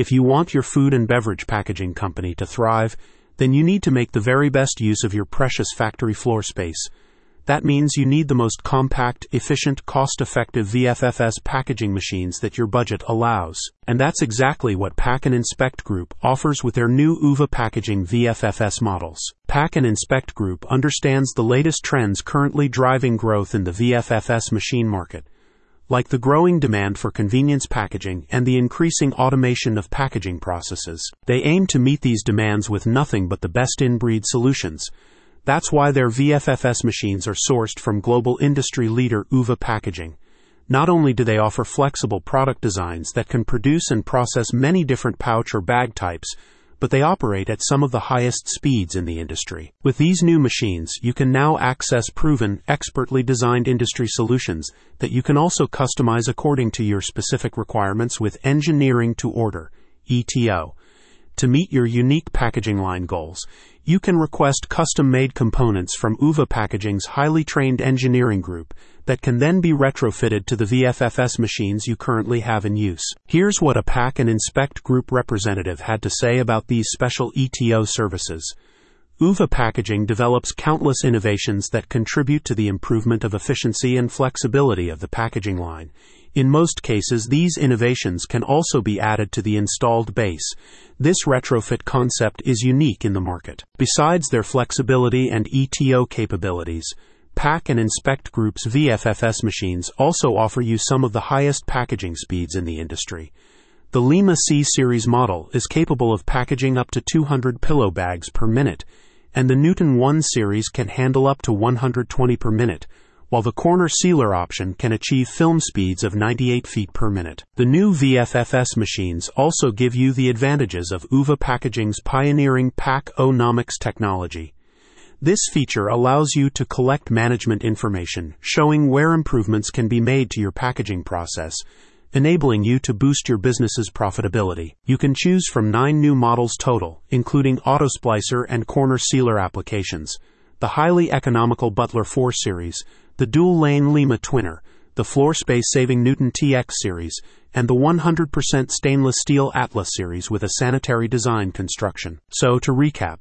If you want your food and beverage packaging company to thrive, then you need to make the very best use of your precious factory floor space. That means you need the most compact, efficient, cost effective VFFS packaging machines that your budget allows. And that's exactly what Pack and Inspect Group offers with their new UVA packaging VFFS models. Pack and Inspect Group understands the latest trends currently driving growth in the VFFS machine market like the growing demand for convenience packaging and the increasing automation of packaging processes. They aim to meet these demands with nothing but the best in breed solutions. That's why their VFFS machines are sourced from global industry leader UVA Packaging. Not only do they offer flexible product designs that can produce and process many different pouch or bag types, but they operate at some of the highest speeds in the industry. With these new machines, you can now access proven, expertly designed industry solutions that you can also customize according to your specific requirements with engineering to order, ETO. To meet your unique packaging line goals, you can request custom made components from UVA Packaging's highly trained engineering group that can then be retrofitted to the VFFS machines you currently have in use. Here's what a Pack and Inspect group representative had to say about these special ETO services. UVA Packaging develops countless innovations that contribute to the improvement of efficiency and flexibility of the packaging line. In most cases, these innovations can also be added to the installed base. This retrofit concept is unique in the market. Besides their flexibility and ETO capabilities, Pack and Inspect Group's VFFS machines also offer you some of the highest packaging speeds in the industry. The Lima C series model is capable of packaging up to 200 pillow bags per minute, and the Newton 1 series can handle up to 120 per minute while the corner sealer option can achieve film speeds of 98 feet per minute. The new VFFS machines also give you the advantages of UVA Packaging's pioneering Pack-O-Nomics technology. This feature allows you to collect management information showing where improvements can be made to your packaging process, enabling you to boost your business's profitability. You can choose from nine new models total, including autosplicer and corner sealer applications, the highly economical Butler 4 series, the dual lane Lima Twinner, the floor space saving Newton TX series, and the 100% stainless steel Atlas series with a sanitary design construction. So, to recap,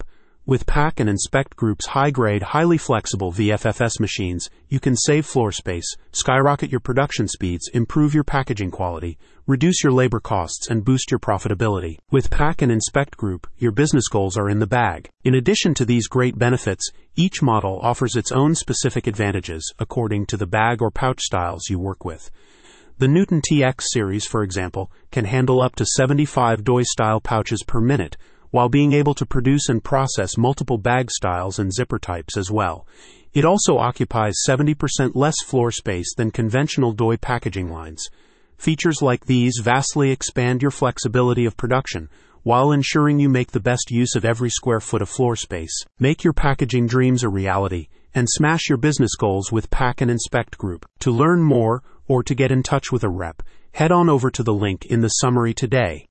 with Pack and Inspect Group's high grade, highly flexible VFFS machines, you can save floor space, skyrocket your production speeds, improve your packaging quality, reduce your labor costs, and boost your profitability. With Pack and Inspect Group, your business goals are in the bag. In addition to these great benefits, each model offers its own specific advantages according to the bag or pouch styles you work with. The Newton TX series, for example, can handle up to 75 DOI style pouches per minute while being able to produce and process multiple bag styles and zipper types as well. It also occupies 70% less floor space than conventional DOI packaging lines. Features like these vastly expand your flexibility of production while ensuring you make the best use of every square foot of floor space. Make your packaging dreams a reality and smash your business goals with Pack and Inspect Group. To learn more or to get in touch with a rep, head on over to the link in the summary today.